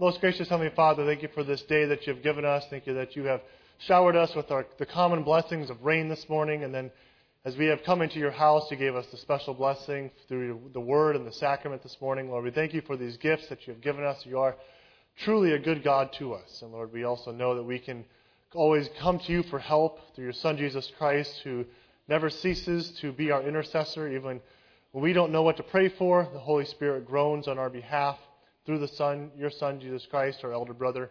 Most gracious Heavenly Father, thank you for this day that you have given us. Thank you that you have showered us with our, the common blessings of rain this morning. And then as we have come into your house, you gave us the special blessing through the word and the sacrament this morning. Lord, we thank you for these gifts that you have given us. You are truly a good God to us. And Lord, we also know that we can always come to you for help through your Son, Jesus Christ, who never ceases to be our intercessor. Even when we don't know what to pray for, the Holy Spirit groans on our behalf through the Son, your Son, Jesus Christ, our elder brother.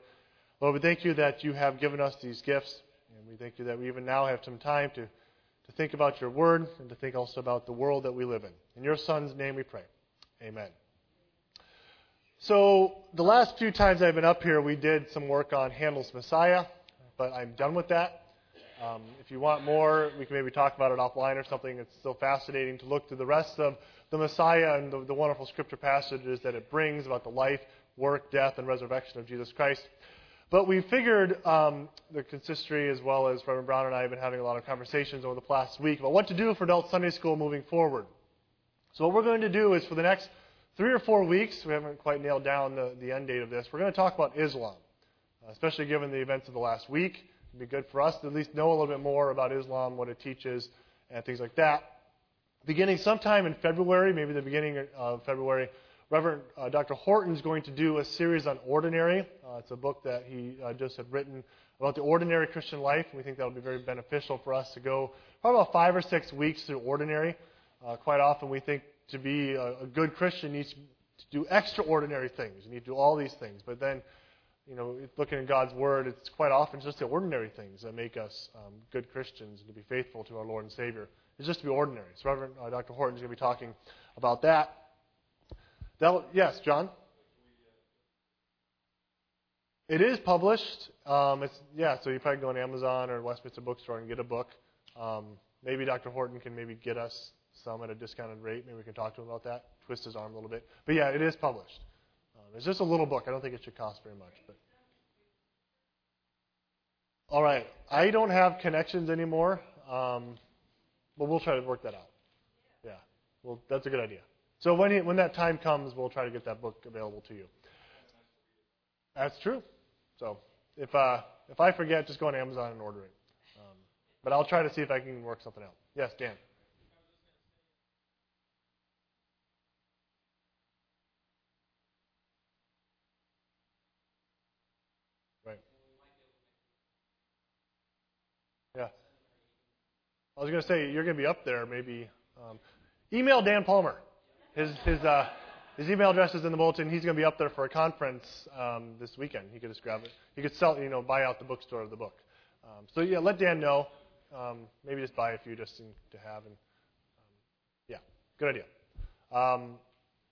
Lord, we thank you that you have given us these gifts, and we thank you that we even now have some time to, to think about your word and to think also about the world that we live in. In your Son's name we pray. Amen. So, the last few times I've been up here, we did some work on Handel's Messiah, but I'm done with that. Um, if you want more, we can maybe talk about it offline or something. It's still fascinating to look to the rest of the Messiah and the, the wonderful scripture passages that it brings about the life, work, death, and resurrection of Jesus Christ. But we figured um, the consistory, as well as Reverend Brown and I, have been having a lot of conversations over the past week about what to do for adult Sunday school moving forward. So what we're going to do is for the next three or four weeks, we haven't quite nailed down the, the end date of this, we're going to talk about Islam, especially given the events of the last week. It'd be good for us to at least know a little bit more about Islam, what it teaches, and things like that beginning sometime in February, maybe the beginning of February, Reverend uh, Dr. Horton is going to do a series on ordinary. Uh, it's a book that he uh, just had written about the ordinary Christian life. We think that will be very beneficial for us to go probably about five or six weeks through ordinary. Uh, quite often, we think to be a, a good Christian needs to do extraordinary things. You need to do all these things. But then, you know, looking at God's Word, it's quite often just the ordinary things that make us um, good Christians and to be faithful to our Lord and Savior is just to be ordinary. So Reverend uh, Dr. Horton is going to be talking about that. Yes, John. It is published. Um, it's yeah, so you probably go on Amazon or Westminster Bookstore and get a book. Um, maybe Dr. Horton can maybe get us some at a discounted rate. Maybe we can talk to him about that. Twist his arm a little bit. But yeah, it is published. Um, it's just a little book. I don't think it should cost very much. But all right, I don't have connections anymore. Um, but we'll try to work that out. Yeah. Well, that's a good idea. So when, he, when that time comes, we'll try to get that book available to you. That's true. So if, uh, if I forget, just go on Amazon and order it. Um, but I'll try to see if I can work something out. Yes, Dan. Right. Yeah. I was going to say, you're going to be up there maybe. Um, email Dan Palmer. His, his, uh, his email address is in the bulletin. He's going to be up there for a conference um, this weekend. He could just grab it. He could sell, you know, buy out the bookstore of the book. Um, so yeah, let Dan know. Um, maybe just buy a few just in, to have. And um, yeah, good idea. Um,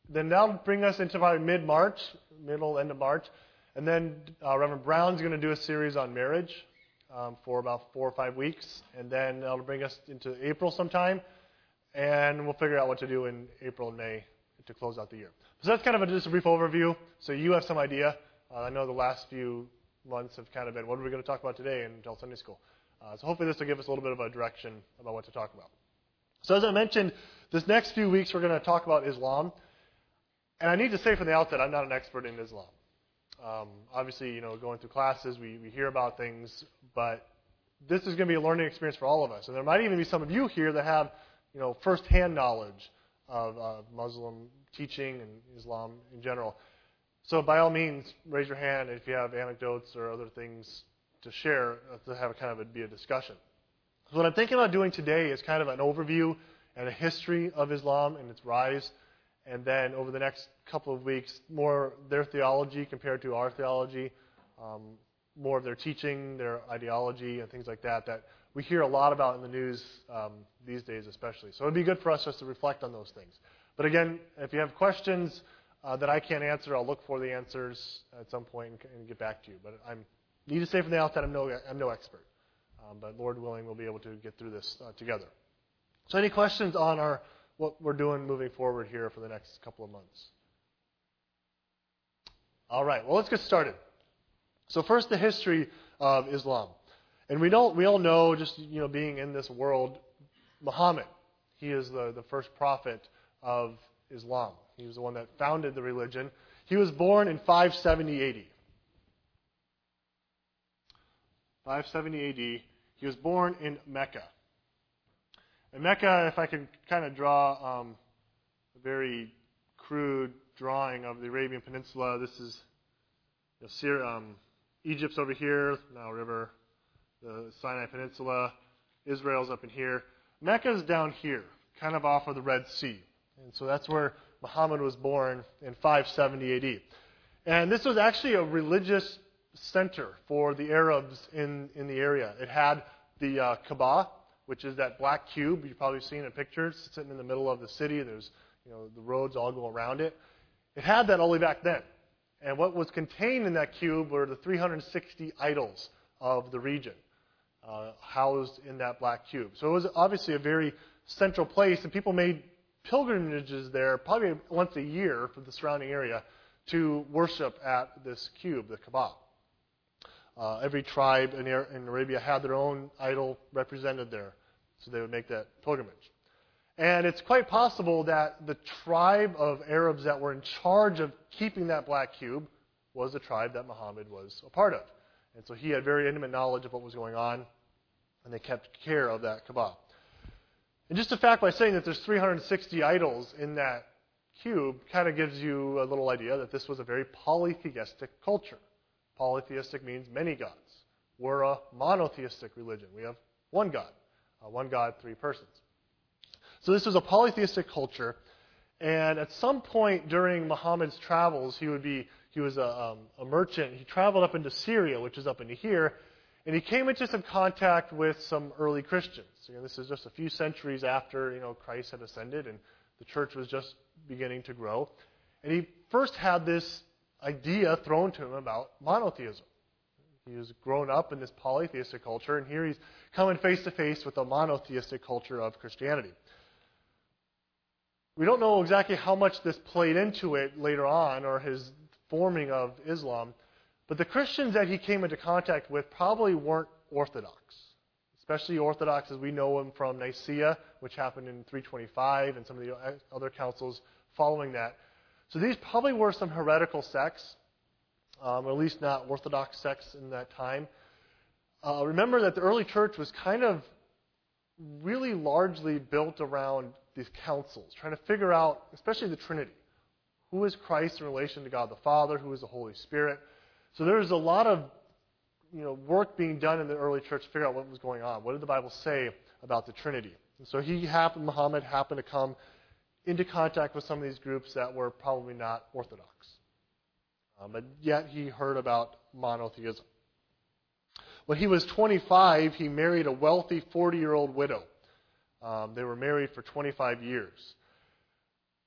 then that'll bring us into probably mid-March, middle end of March, and then uh, Reverend Brown's going to do a series on marriage um, for about four or five weeks, and then that'll bring us into April sometime, and we'll figure out what to do in April and May to close out the year. So that's kind of a, just a brief overview. So you have some idea. Uh, I know the last few months have kind of been what are we going to talk about today in Adult Sunday School. Uh, so hopefully this will give us a little bit of a direction about what to talk about. So as I mentioned, this next few weeks we're going to talk about Islam. And I need to say from the outset, I'm not an expert in Islam. Um, obviously, you know, going through classes, we, we hear about things, but this is going to be a learning experience for all of us. And there might even be some of you here that have, you know, firsthand knowledge of uh, Muslim teaching and Islam in general. So by all means, raise your hand if you have anecdotes or other things to share uh, to have a kind of a, be a discussion. So what I'm thinking about doing today is kind of an overview and a history of Islam and its rise and then over the next couple of weeks, more their theology compared to our theology, um, more of their teaching, their ideology, and things like that that we hear a lot about in the news um, these days, especially. So it'd be good for us just to reflect on those things. But again, if you have questions uh, that I can't answer, I'll look for the answers at some point and, and get back to you. But I need to say from the outset, I'm no, I'm no expert. Um, but Lord willing, we'll be able to get through this uh, together. So, any questions on our what we're doing moving forward here for the next couple of months. All right, well, let's get started. So, first, the history of Islam. And we, don't, we all know, just you know, being in this world, Muhammad, he is the, the first prophet of Islam. He was the one that founded the religion. He was born in 570 AD. 570 AD. He was born in Mecca. And Mecca, if I can kind of draw um, a very crude drawing of the Arabian Peninsula, this is you know, Syria, um, Egypt's over here, Nile River, the Sinai Peninsula, Israel's up in here. Mecca's down here, kind of off of the Red Sea. And so that's where Muhammad was born in 570 AD. And this was actually a religious center for the Arabs in, in the area. It had the uh, Kaaba, which is that black cube you've probably seen in pictures, sitting in the middle of the city. There's, you know, the roads all go around it. It had that way back then. And what was contained in that cube were the 360 idols of the region, uh, housed in that black cube. So it was obviously a very central place, and people made pilgrimages there probably once a year for the surrounding area to worship at this cube, the Kaaba. Uh, every tribe in, in Arabia had their own idol represented there, so they would make that pilgrimage. And it's quite possible that the tribe of Arabs that were in charge of keeping that black cube was the tribe that Muhammad was a part of. And so he had very intimate knowledge of what was going on, and they kept care of that Kaaba. And just the fact by saying that there's 360 idols in that cube kind of gives you a little idea that this was a very polytheistic culture. Polytheistic means many gods. We're a monotheistic religion. We have one God, uh, one God, three persons. So this was a polytheistic culture, and at some point during Muhammad's travels, he would be he was a, um, a merchant. He traveled up into Syria, which is up into here, and he came into some contact with some early Christians. This is just a few centuries after you know Christ had ascended, and the church was just beginning to grow. And he first had this idea thrown to him about monotheism. He was grown up in this polytheistic culture, and here he's coming face to face with the monotheistic culture of Christianity. We don't know exactly how much this played into it later on, or his forming of Islam, but the Christians that he came into contact with probably weren't Orthodox, especially Orthodox as we know them from Nicaea, which happened in 325, and some of the other councils following that. So these probably were some heretical sects, um, or at least not Orthodox sects in that time. Uh, remember that the early church was kind of really largely built around these councils, trying to figure out, especially the Trinity. Who is Christ in relation to God the Father? Who is the Holy Spirit? So there was a lot of you know, work being done in the early church to figure out what was going on. What did the Bible say about the Trinity? And so he happened, Muhammad happened to come into contact with some of these groups that were probably not orthodox. Um, but yet he heard about monotheism. When he was 25, he married a wealthy 40 year old widow. Um, they were married for 25 years.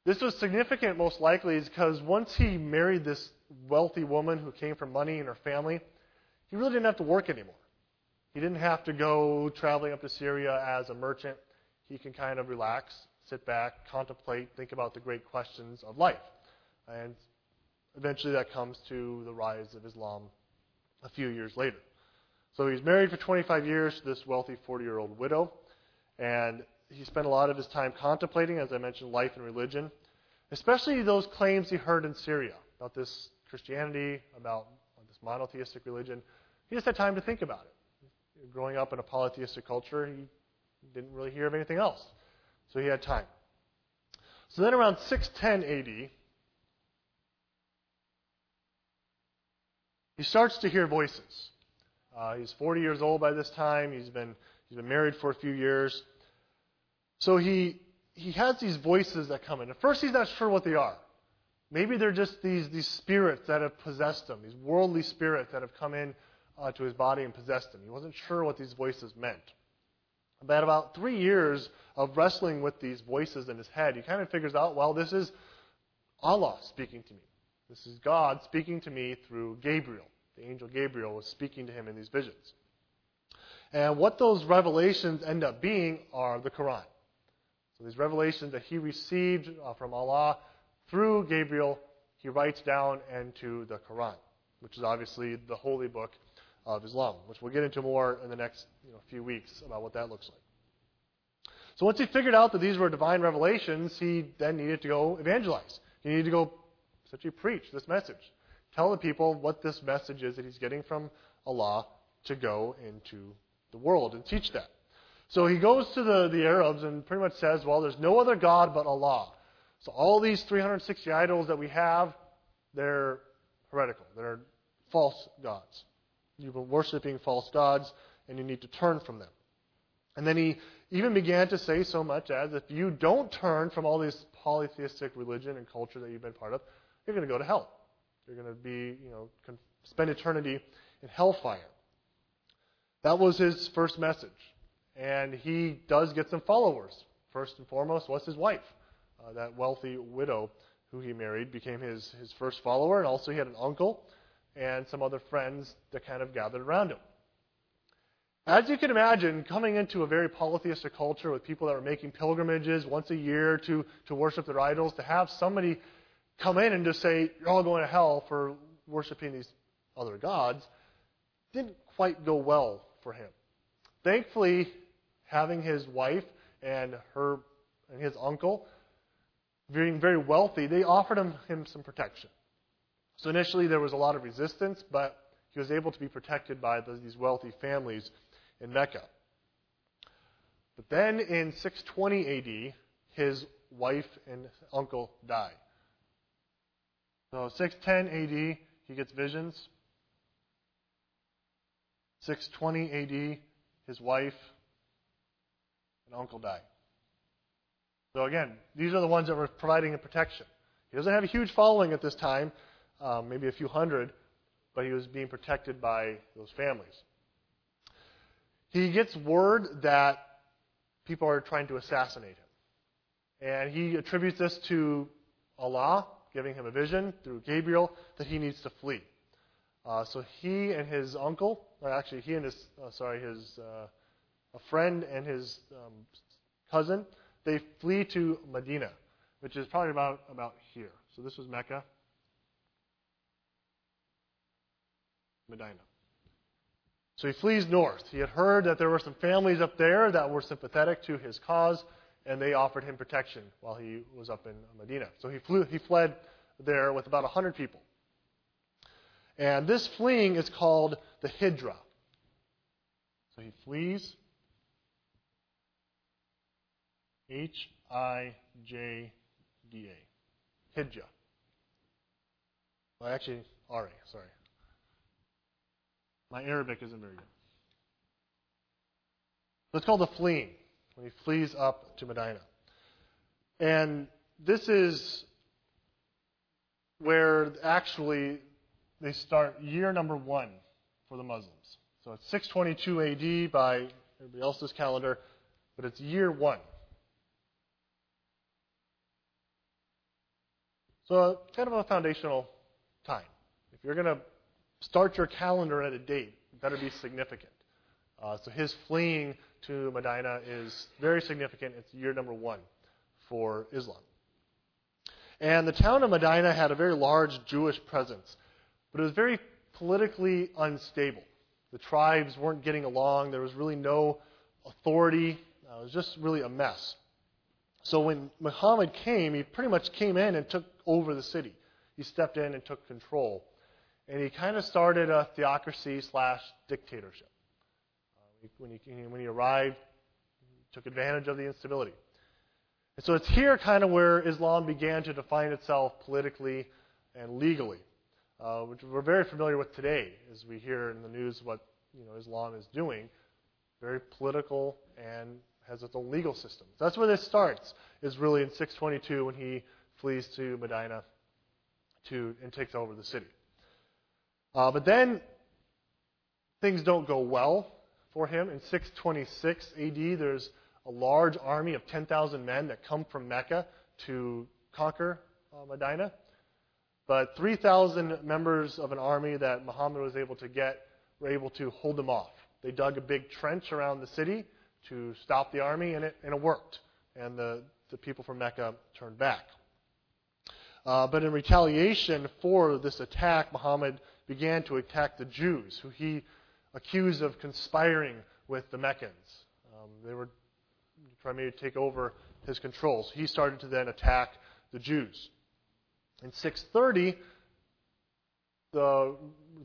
This was significant, most likely, because once he married this wealthy woman who came from money in her family, he really didn't have to work anymore. He didn't have to go traveling up to Syria as a merchant. He can kind of relax sit back, contemplate, think about the great questions of life. And eventually that comes to the rise of Islam a few years later. So he's married for 25 years to this wealthy 40 year old widow. And he spent a lot of his time contemplating, as I mentioned, life and religion, especially those claims he heard in Syria about this Christianity, about this monotheistic religion. He just had time to think about it. Growing up in a polytheistic culture, he didn't really hear of anything else. So he had time. So then around 610 AD, he starts to hear voices. Uh, he's 40 years old by this time. He's been, he's been married for a few years. So he, he has these voices that come in. At first, he's not sure what they are. Maybe they're just these, these spirits that have possessed him, these worldly spirits that have come in uh, to his body and possessed him. He wasn't sure what these voices meant. But about three years of wrestling with these voices in his head, he kind of figures out, well, this is Allah speaking to me. This is God speaking to me through Gabriel. The angel Gabriel was speaking to him in these visions. And what those revelations end up being are the Quran. So these revelations that he received uh, from Allah through Gabriel, he writes down into the Quran, which is obviously the holy book of Islam, which we'll get into more in the next you know, few weeks about what that looks like. So once he figured out that these were divine revelations, he then needed to go evangelize. He needed to go essentially preach this message. Tell the people what this message is that he's getting from Allah to go into the world and teach that. So he goes to the, the Arabs and pretty much says, well, there's no other God but Allah. So all these 360 idols that we have, they're heretical. They're false gods. You've been worshiping false gods, and you need to turn from them. And then he even began to say so much as if you don't turn from all this polytheistic religion and culture that you've been part of, you're going to go to hell. You're going to be, you know, spend eternity in hellfire. That was his first message. And he does get some followers. First and foremost was his wife. Uh, that wealthy widow who he married became his, his first follower. And also he had an uncle and some other friends that kind of gathered around him. As you can imagine, coming into a very polytheistic culture with people that were making pilgrimages once a year to, to worship their idols, to have somebody come in and just say, You're all going to hell for worshiping these other gods, didn't quite go well for him. Thankfully, having his wife and her and his uncle being very wealthy, they offered him, him some protection. So initially there was a lot of resistance, but he was able to be protected by these wealthy families in Mecca. But then in 620 AD, his wife and uncle die. So 610 AD, he gets visions. 620 AD, his wife and uncle die. So again, these are the ones that were providing the protection. He doesn't have a huge following at this time, um, maybe a few hundred, but he was being protected by those families. He gets word that people are trying to assassinate him. And he attributes this to Allah giving him a vision through Gabriel that he needs to flee. Uh, so he and his uncle, or actually he and his, uh, sorry, his uh, a friend and his um, cousin, they flee to Medina, which is probably about about here. So this was Mecca. Medina. So he flees north. He had heard that there were some families up there that were sympathetic to his cause, and they offered him protection while he was up in Medina. So he flew, he fled there with about 100 people. And this fleeing is called the Hijra. So he flees. H I J D A. Hijra. Well, actually, Ari, sorry. My Arabic isn't very good. It's called the fleeing, when he flees up to Medina. And this is where actually they start year number one for the Muslims. So it's 622 AD by everybody else's calendar, but it's year one. So kind of a foundational time. If you're going to start your calendar at a date, it better be significant. Uh, so his fleeing to Medina is very significant. It's year number one for Islam. And the town of Medina had a very large Jewish presence, but it was very politically unstable. The tribes weren't getting along. There was really no authority. Uh, it was just really a mess. So when Muhammad came, he pretty much came in and took over the city. He stepped in and took control. And he kind of started a theocracy slash dictatorship. Uh, when, he, when he arrived, he took advantage of the instability. And so it's here kind of where Islam began to define itself politically and legally, uh, which we're very familiar with today as we hear in the news what you know, Islam is doing. Very political and has its own legal system. That's where this starts, is really in 622 when he flees to Medina to, and takes over the city. Uh, but then things don't go well for him. In 626 AD, there's a large army of 10,000 men that come from Mecca to conquer uh, Medina. But 3,000 members of an army that Muhammad was able to get were able to hold them off. They dug a big trench around the city to stop the army, and it, and it worked. And the, the people from Mecca turned back. Uh, but in retaliation for this attack, Muhammad began to attack the Jews, who he accused of conspiring with the Meccans. Um, they were trying to take over his controls. He started to then attack the Jews. In 630, the,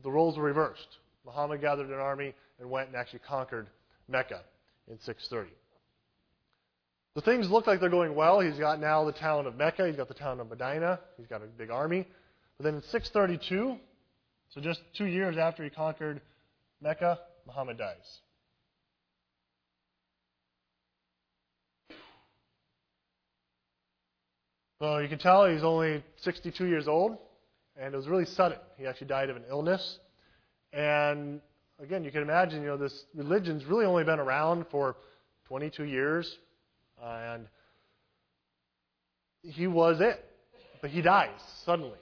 the roles were reversed. Muhammad gathered an army and went and actually conquered Mecca in 630. The things look like they're going well. He's got now the town of Mecca, he's got the town of Medina, he's got a big army. But then in 632, so just two years after he conquered Mecca, Muhammad dies. So you can tell he's only 62 years old, and it was really sudden. He actually died of an illness. And again, you can imagine, you know, this religion's really only been around for 22 years, and he was it. But he dies suddenly.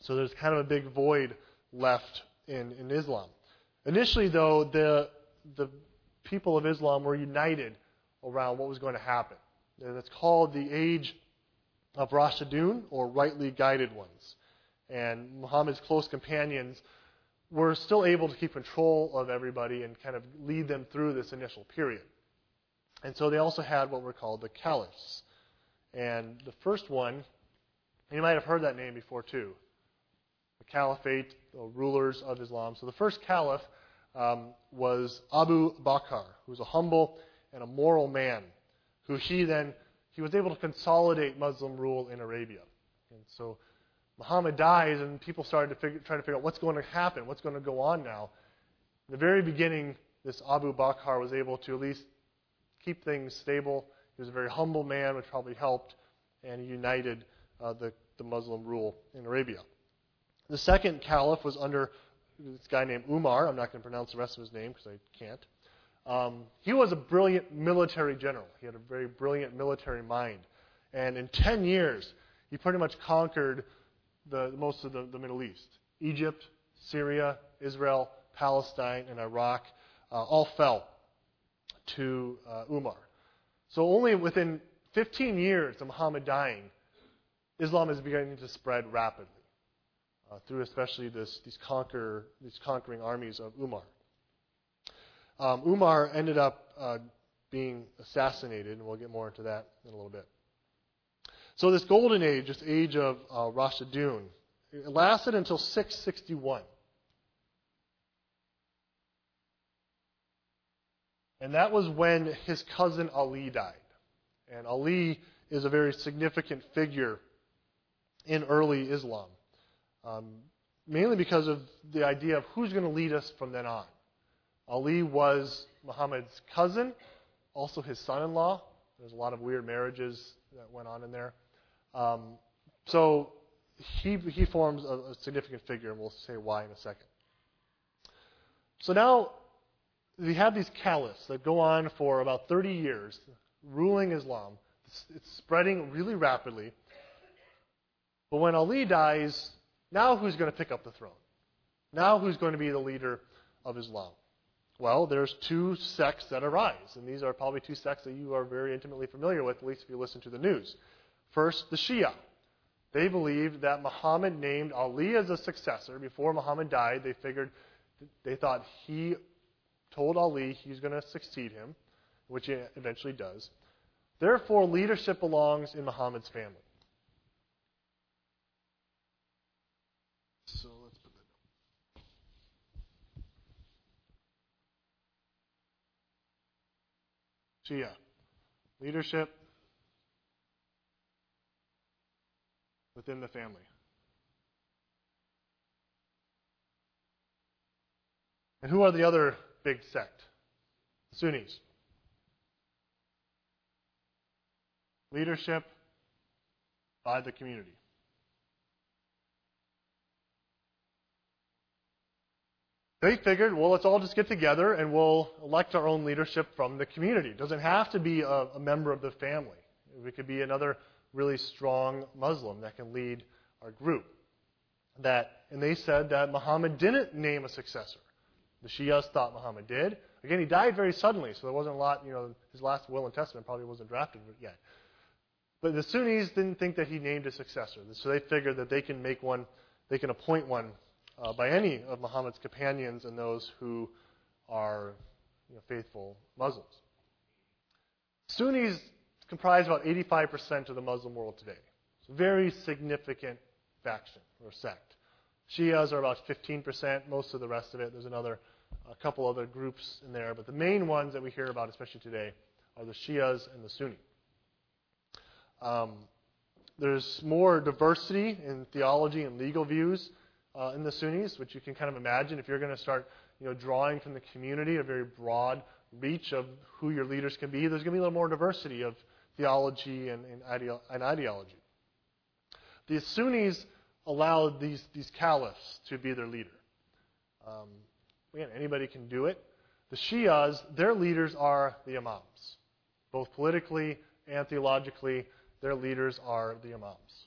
So there's kind of a big void left in, in Islam. Initially, though, the, the people of Islam were united around what was going to happen. And it's called the age of Rashidun, or rightly guided ones. And Muhammad's close companions were still able to keep control of everybody and kind of lead them through this initial period. And so they also had what were called the caliphs. And the first one, you might have heard that name before too caliphate, the rulers of Islam. So the first caliph um, was Abu Bakr, who was a humble and a moral man, who he then he was able to consolidate Muslim rule in Arabia. And so Muhammad dies, and people started to figure, try to figure out what's going to happen, what's going to go on now. In the very beginning, this Abu Bakr was able to at least keep things stable. He was a very humble man, which probably helped, and united uh, the, the Muslim rule in Arabia. The second caliph was under this guy named Umar. I'm not going to pronounce the rest of his name because I can't. Um, he was a brilliant military general. He had a very brilliant military mind. And in 10 years, he pretty much conquered the, most of the, the Middle East. Egypt, Syria, Israel, Palestine, and Iraq uh, all fell to uh, Umar. So only within 15 years of Muhammad dying, Islam is beginning to spread rapidly uh, through especially this, these, conquer, these conquering armies of Umar. Um, Umar ended up uh, being assassinated, and we'll get more into that in a little bit. So this golden age, this age of uh, Rashidun, it lasted until 661. And that was when his cousin Ali died. And Ali is a very significant figure in early Islam, um, mainly because of the idea of who's going to lead us from then on. Ali was Muhammad's cousin, also his son in law. There's a lot of weird marriages that went on in there. Um, so he, he forms a, a significant figure, and we'll say why in a second. So now we have these caliphs that go on for about 30 years ruling Islam. It's, it's spreading really rapidly. But when Ali dies, now who's going to pick up the throne? Now who's going to be the leader of Islam? Well, there's two sects that arise, and these are probably two sects that you are very intimately familiar with, at least if you listen to the news. First, the Shia. They believed that Muhammad named Ali as a successor before Muhammad died. They figured, they thought he told Ali he's going to succeed him, which he eventually does. Therefore, leadership belongs in Muhammad's family. So let's put down. Shia. Leadership within the family. And who are the other big sect? Sunnis. Leadership by the community. They figured, well, let's all just get together and we'll elect our own leadership from the community. It doesn't have to be a, a member of the family. It could be another really strong Muslim that can lead our group. That, and they said that Muhammad didn't name a successor. The Shias thought Muhammad did. Again, he died very suddenly, so there wasn't a lot, you know, his last will and testament probably wasn't drafted yet. But the Sunnis didn't think that he named a successor. So they figured that they can make one, they can appoint one uh, by any of Muhammad's companions and those who are you know, faithful Muslims. Sunnis comprise about 85% of the Muslim world today. It's a very significant faction or sect. Shias are about 15%, most of the rest of it. There's another, a couple other groups in there, but the main ones that we hear about, especially today, are the Shias and the Sunni. Um, there's more diversity in theology and legal views uh, in the Sunnis, which you can kind of imagine if you're going to start, you know, drawing from the community a very broad reach of who your leaders can be. There's going to be a little more diversity of theology and, and, ideo- and ideology. The Sunnis allowed these, these caliphs to be their leader. Um, again, anybody can do it. The Shias, their leaders are the Imams, both politically and theologically. Their leaders are the Imams.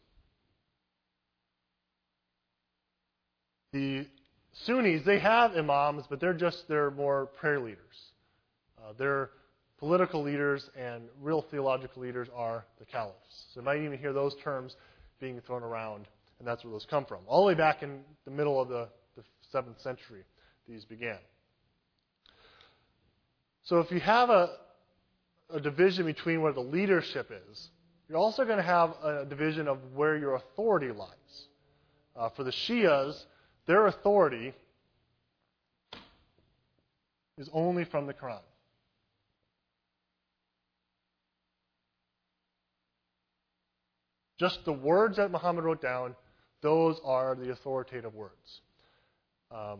The Sunnis, they have Imams, but they're just their more prayer leaders. Uh, their political leaders and real theological leaders are the caliphs. So you might even hear those terms being thrown around and that's where those come from. All the way back in the middle of the, the 7th century, these began. So if you have a, a division between where the leadership is, you're also going to have a division of where your authority lies. Uh, for the Shias, their authority is only from the Quran. Just the words that Muhammad wrote down those are the authoritative words. Um,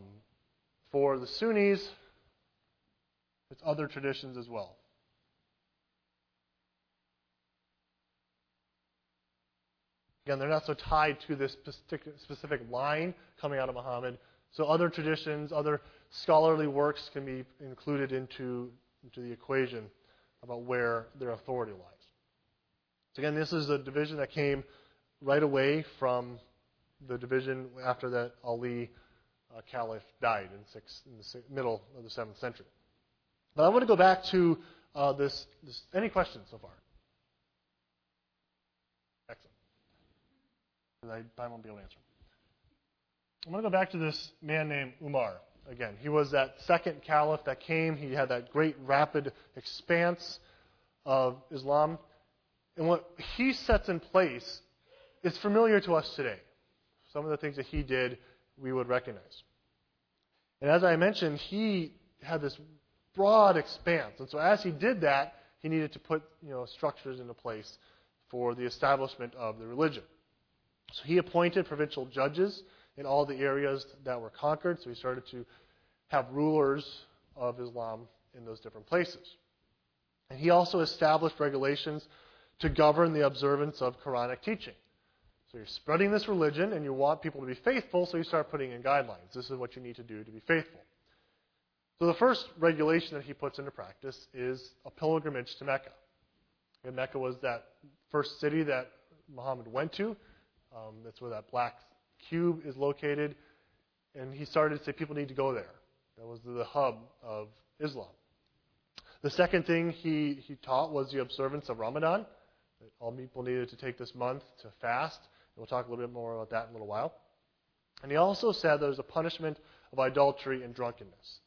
for the Sunnis, it's other traditions as well. Again, they're not so tied to this specific line coming out of Muhammad. So other traditions, other scholarly works can be included into, into the equation about where their authority lies. So again, this is a division that came right away from the division after that Ali uh, Caliph died in, six, in the middle of the 7th century. But I want to go back to uh, this, this. Any questions so far? I probably won't be able to answer. I'm going to go back to this man named Umar. Again, he was that second caliph that came. He had that great rapid expanse of Islam. And what he sets in place is familiar to us today. Some of the things that he did, we would recognize. And as I mentioned, he had this broad expanse. And so as he did that, he needed to put you know, structures into place for the establishment of the religion. So he appointed provincial judges in all the areas that were conquered. So he started to have rulers of Islam in those different places. And he also established regulations to govern the observance of Quranic teaching. So you're spreading this religion and you want people to be faithful, so you start putting in guidelines. This is what you need to do to be faithful. So the first regulation that he puts into practice is a pilgrimage to Mecca. And Mecca was that first city that Muhammad went to. Um, that's where that black cube is located. And he started to say people need to go there. That was the hub of Islam. The second thing he, he taught was the observance of Ramadan. That all people needed to take this month to fast And We'll talk a little bit more about that in a little while. And he also said there's a punishment of idolatry and drunkenness.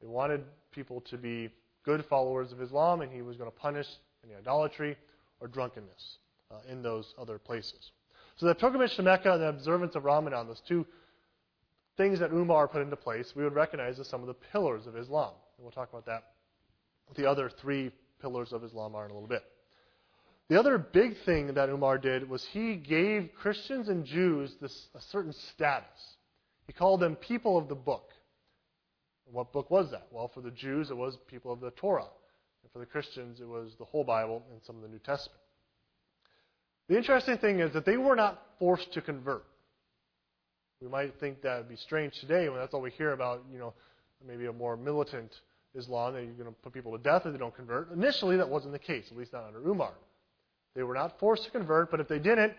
He wanted people to be good followers of Islam, and he was going to punish any idolatry or drunkenness uh, in those other places. So the pilgrimage to Mecca and the observance of Ramadan, those two things that Umar put into place, we would recognize as some of the pillars of Islam. And we'll talk about that. The other three pillars of Islam are in a little bit. The other big thing that Umar did was he gave Christians and Jews this, a certain status. He called them people of the book. what book was that? Well, for the Jews, it was people of the Torah. And for the Christians, it was the whole Bible and some of the New Testament. The interesting thing is that they were not forced to convert. We might think that would be strange today when that's all we hear about, you know, maybe a more militant Islam, that you're going to put people to death if they don't convert. Initially, that wasn't the case, at least not under Umar. They were not forced to convert, but if they didn't,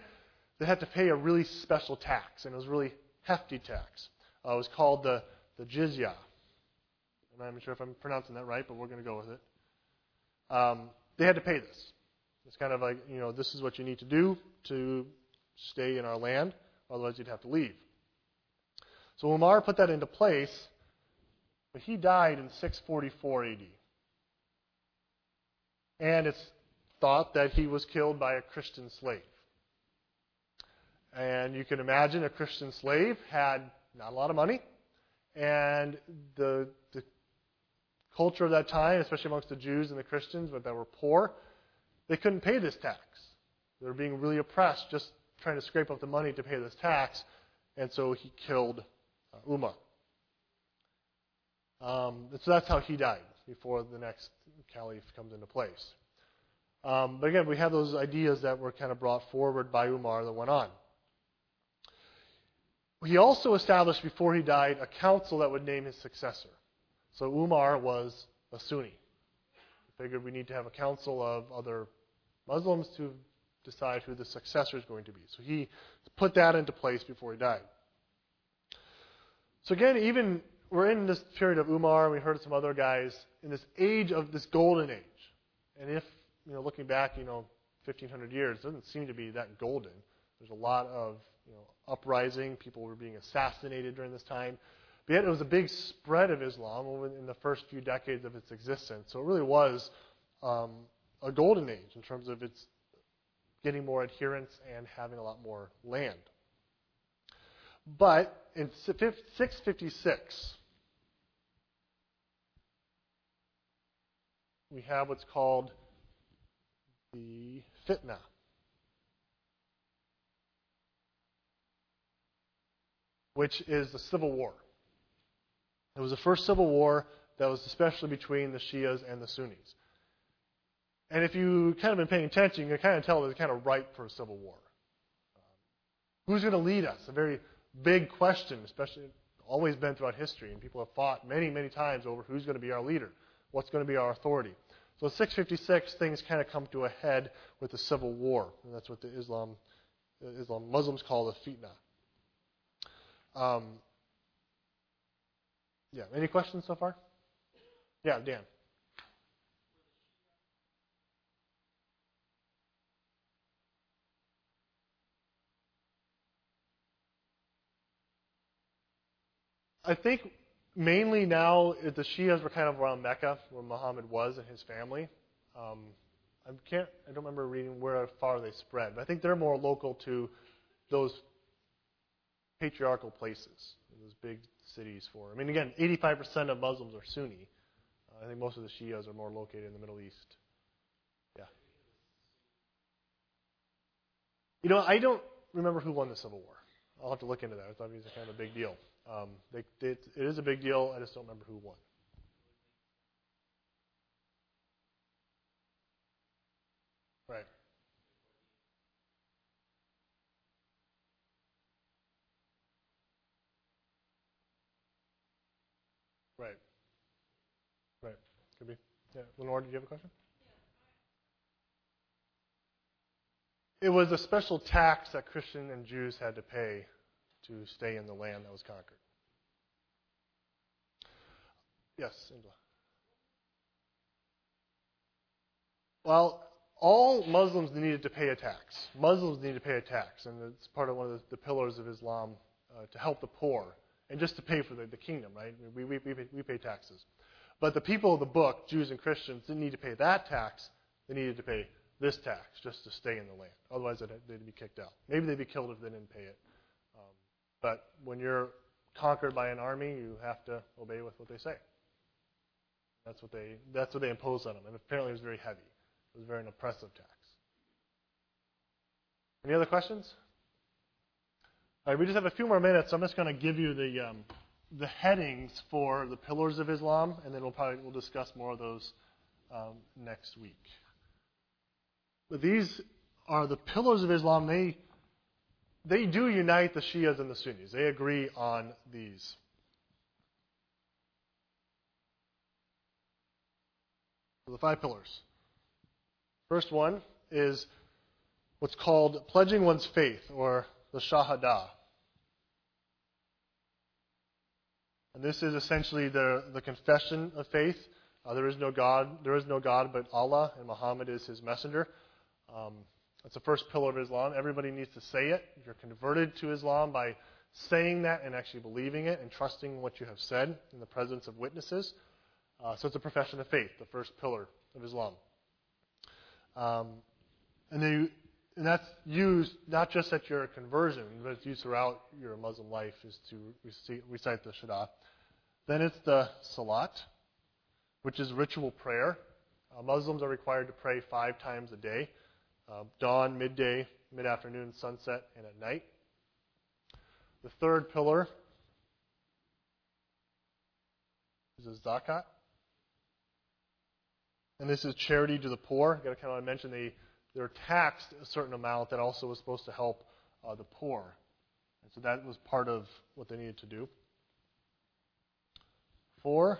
they had to pay a really special tax, and it was a really hefty tax. Uh, it was called the, the jizya. I'm not even sure if I'm pronouncing that right, but we're going to go with it. Um, they had to pay this. It's kind of like, you know, this is what you need to do to stay in our land, otherwise you'd have to leave. So Umar put that into place, but he died in 644 AD. And it's thought that he was killed by a Christian slave. And you can imagine a Christian slave had not a lot of money, and the, the culture of that time, especially amongst the Jews and the Christians, but that were poor, they couldn't pay this tax. They were being really oppressed, just trying to scrape up the money to pay this tax, and so he killed uh, Umar. Um, so that's how he died before the next caliph comes into place. Um, but again, we have those ideas that were kind of brought forward by Umar that went on. He also established before he died a council that would name his successor. So Umar was a Sunni. Figured we need to have a council of other Muslims to decide who the successor is going to be. So he put that into place before he died. So again, even we're in this period of Umar, and we heard some other guys in this age of this golden age. And if you know, looking back, you know, 1,500 years, doesn't seem to be that golden. There's a lot of you know, uprising. People were being assassinated during this time. But yet it was a big spread of Islam in the first few decades of its existence. So it really was um, a golden age in terms of its getting more adherents and having a lot more land. But in 656, we have what's called the fitna. Which is the civil war. It was the first civil war that was especially between the Shias and the Sunnis. And if you kind of been paying attention, you can kind of tell that it's kind of ripe for a civil war. Um, who's going to lead us? A very big question, especially always been throughout history, and people have fought many, many times over who's going to be our leader, what's going to be our authority. So in 656, things kind of come to a head with the civil war, and that's what the Islam, Islam Muslims call the fitna. Um, yeah. Any questions so far? Yeah, Dan. I think mainly now the Shias were kind of around Mecca, where Muhammad was and his family. Um, I can't, I don't remember reading where far they spread, but I think they're more local to those patriarchal places, those big cities. For I mean, again, 85% of Muslims are Sunni. Uh, I think most of the Shias are more located in the Middle East. Yeah. You know, I don't remember who won the Civil War. I'll have to look into that. I thought it was kind of a big deal. Um, they, it is a big deal. I just don't remember who won. Right. Right. Right. Could be. Yeah. Lenore, did you have a question? It was a special tax that Christian and Jews had to pay to stay in the land that was conquered. Yes, Angela. Well, all Muslims needed to pay a tax. Muslims need to pay a tax, and it's part of one of the, the pillars of Islam uh, to help the poor and just to pay for the, the kingdom, right? We, we, we, pay, we pay taxes. But the people of the book, Jews and Christians, didn't need to pay that tax. They needed to pay this tax just to stay in the land. Otherwise, they'd, they'd be kicked out. Maybe they'd be killed if they didn't pay it. Um, but when you're conquered by an army, you have to obey with what they say. That's what they that's what they imposed on them. And apparently it was very heavy. It was very an oppressive tax. Any other questions? All right, we just have a few more minutes, so I'm just going to give you the um, the headings for the pillars of Islam, and then we'll probably we'll discuss more of those um, next week. But these are the pillars of Islam. They they do unite the Shias and the Sunnis. They agree on these. The five pillars. First one is what's called pledging one's faith, or the Shahada. And this is essentially the, the confession of faith. Uh, there is no God. There is no God but Allah, and Muhammad is His messenger. Um, that's the first pillar of Islam. Everybody needs to say it. You're converted to Islam by saying that and actually believing it and trusting what you have said in the presence of witnesses. Uh, so it's a profession of faith, the first pillar of Islam. Um, and they, and that's used not just at your conversion, but it's used throughout your Muslim life is to recite the Shahada. Then it's the Salat, which is ritual prayer. Uh, Muslims are required to pray five times a day uh, dawn, midday, mid afternoon, sunset, and at night. The third pillar is zakat. And this is charity to the poor. I've got to kind of mention they, they're taxed a certain amount that also was supposed to help uh, the poor. And so that was part of what they needed to do. Four,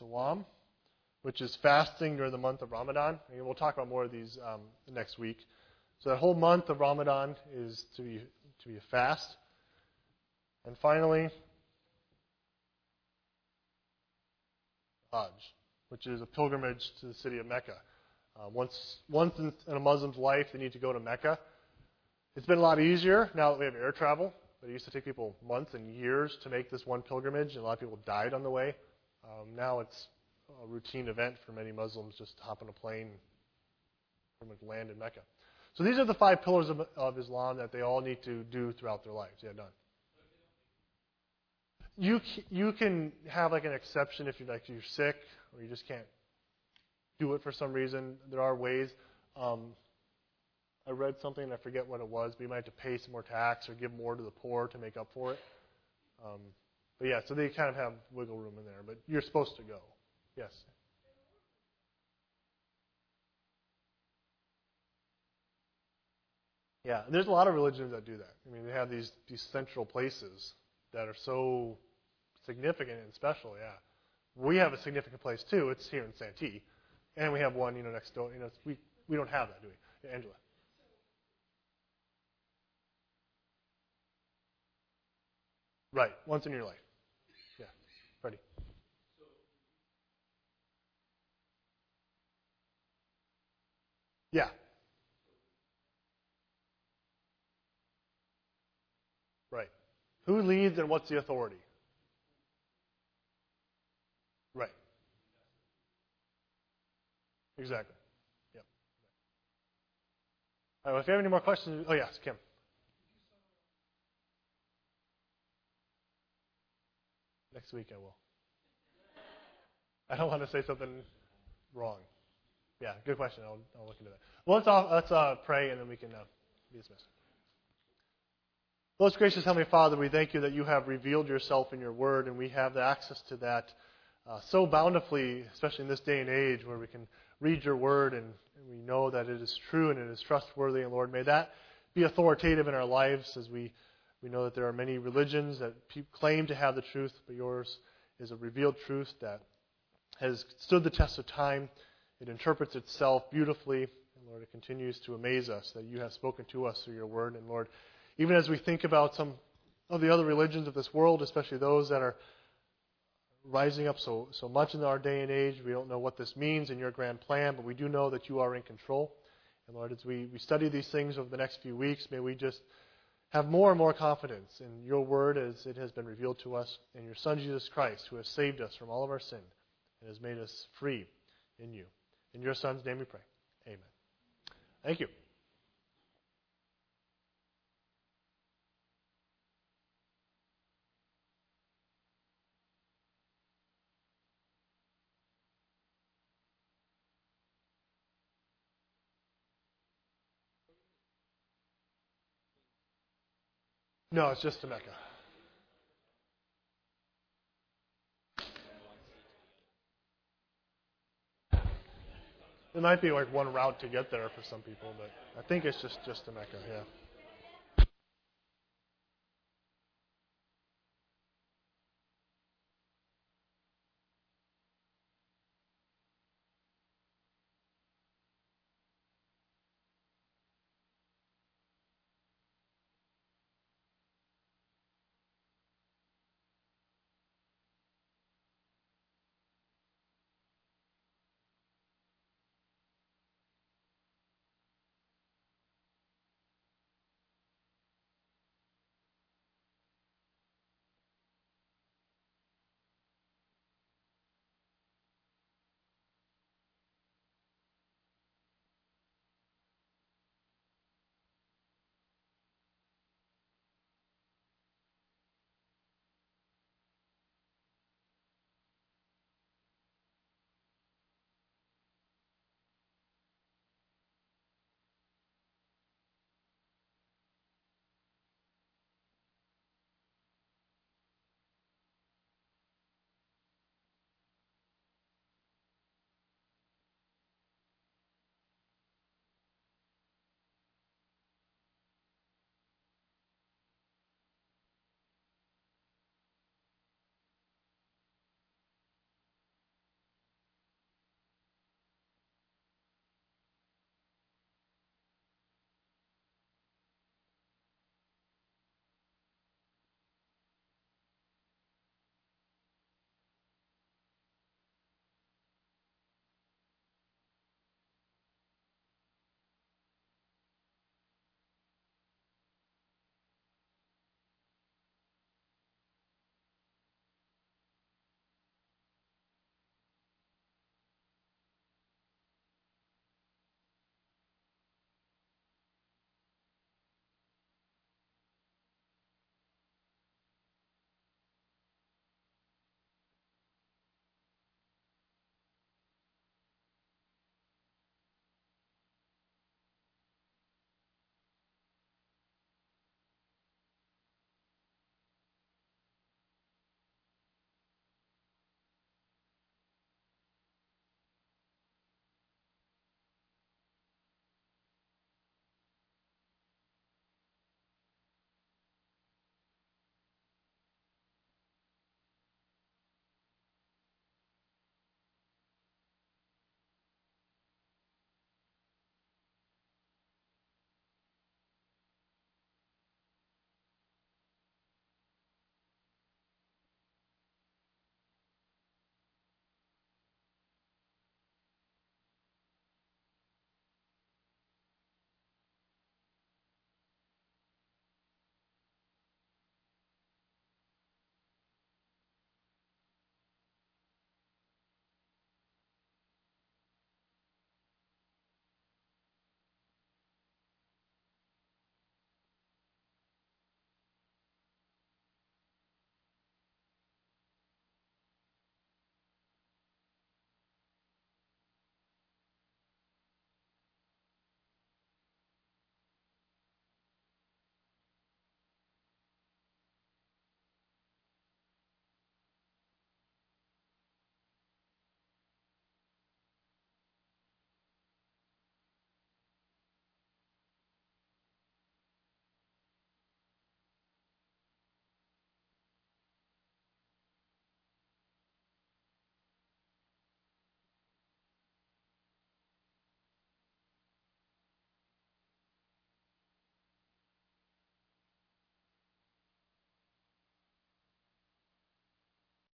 Sawam which is fasting during the month of Ramadan. And we'll talk about more of these um, next week. So that whole month of Ramadan is to be to be a fast. And finally, Hajj, which is a pilgrimage to the city of Mecca. Uh, once once in, in a Muslim's life, they need to go to Mecca. It's been a lot easier now that we have air travel, but it used to take people months and years to make this one pilgrimage, and a lot of people died on the way. Um, now it's a routine event for many Muslims just to hop on a plane from land in Mecca. So these are the five pillars of, of Islam that they all need to do throughout their lives. Yeah, done. You you can have like an exception if you're like you're sick or you just can't do it for some reason. There are ways. Um, I read something I forget what it was, but you might have to pay some more tax or give more to the poor to make up for it. Um, but yeah, so they kind of have wiggle room in there, but you're supposed to go. Yes. Yeah, there's a lot of religions that do that. I mean, they have these these central places that are so significant and special. Yeah, we have a significant place too. It's here in Santee, and we have one, you know, next door. You know, we we don't have that, do we, yeah, Angela? Right, once in your life. Yeah, Freddie. Yeah. Right. Who leads and what's the authority? Right. Exactly. Yep. All right, if you have any more questions, oh yes, Kim. Next week I will. I don't want to say something wrong. Yeah, good question. I'll, I'll look into that. Well, let's, all, let's uh, pray and then we can uh, be dismissed. Most gracious Heavenly Father, we thank you that you have revealed yourself in your word and we have the access to that uh, so bountifully, especially in this day and age where we can read your word and, we know that it is true and it is trustworthy. And Lord, may that be authoritative in our lives as we, we know that there are many religions that claim to have the truth, but yours is a revealed truth that has stood the test of time. It interprets itself beautifully. And Lord, it continues to amaze us that you have spoken to us through your word. And Lord, even as we think about some of the other religions of this world, especially those that are rising up so, so much in our day and age, we don't know what this means in your grand plan, but we do know that you are in control. And Lord, as we, we study these things over the next few weeks, may we just have more and more confidence in your word as it has been revealed to us, and your Son Jesus Christ, who has saved us from all of our sin and has made us free in you. In your Son's name we pray. Amen. Thank you. No, it's just to Mecca. It might be like one route to get there for some people, but I think it's just just to Mecca. Yeah.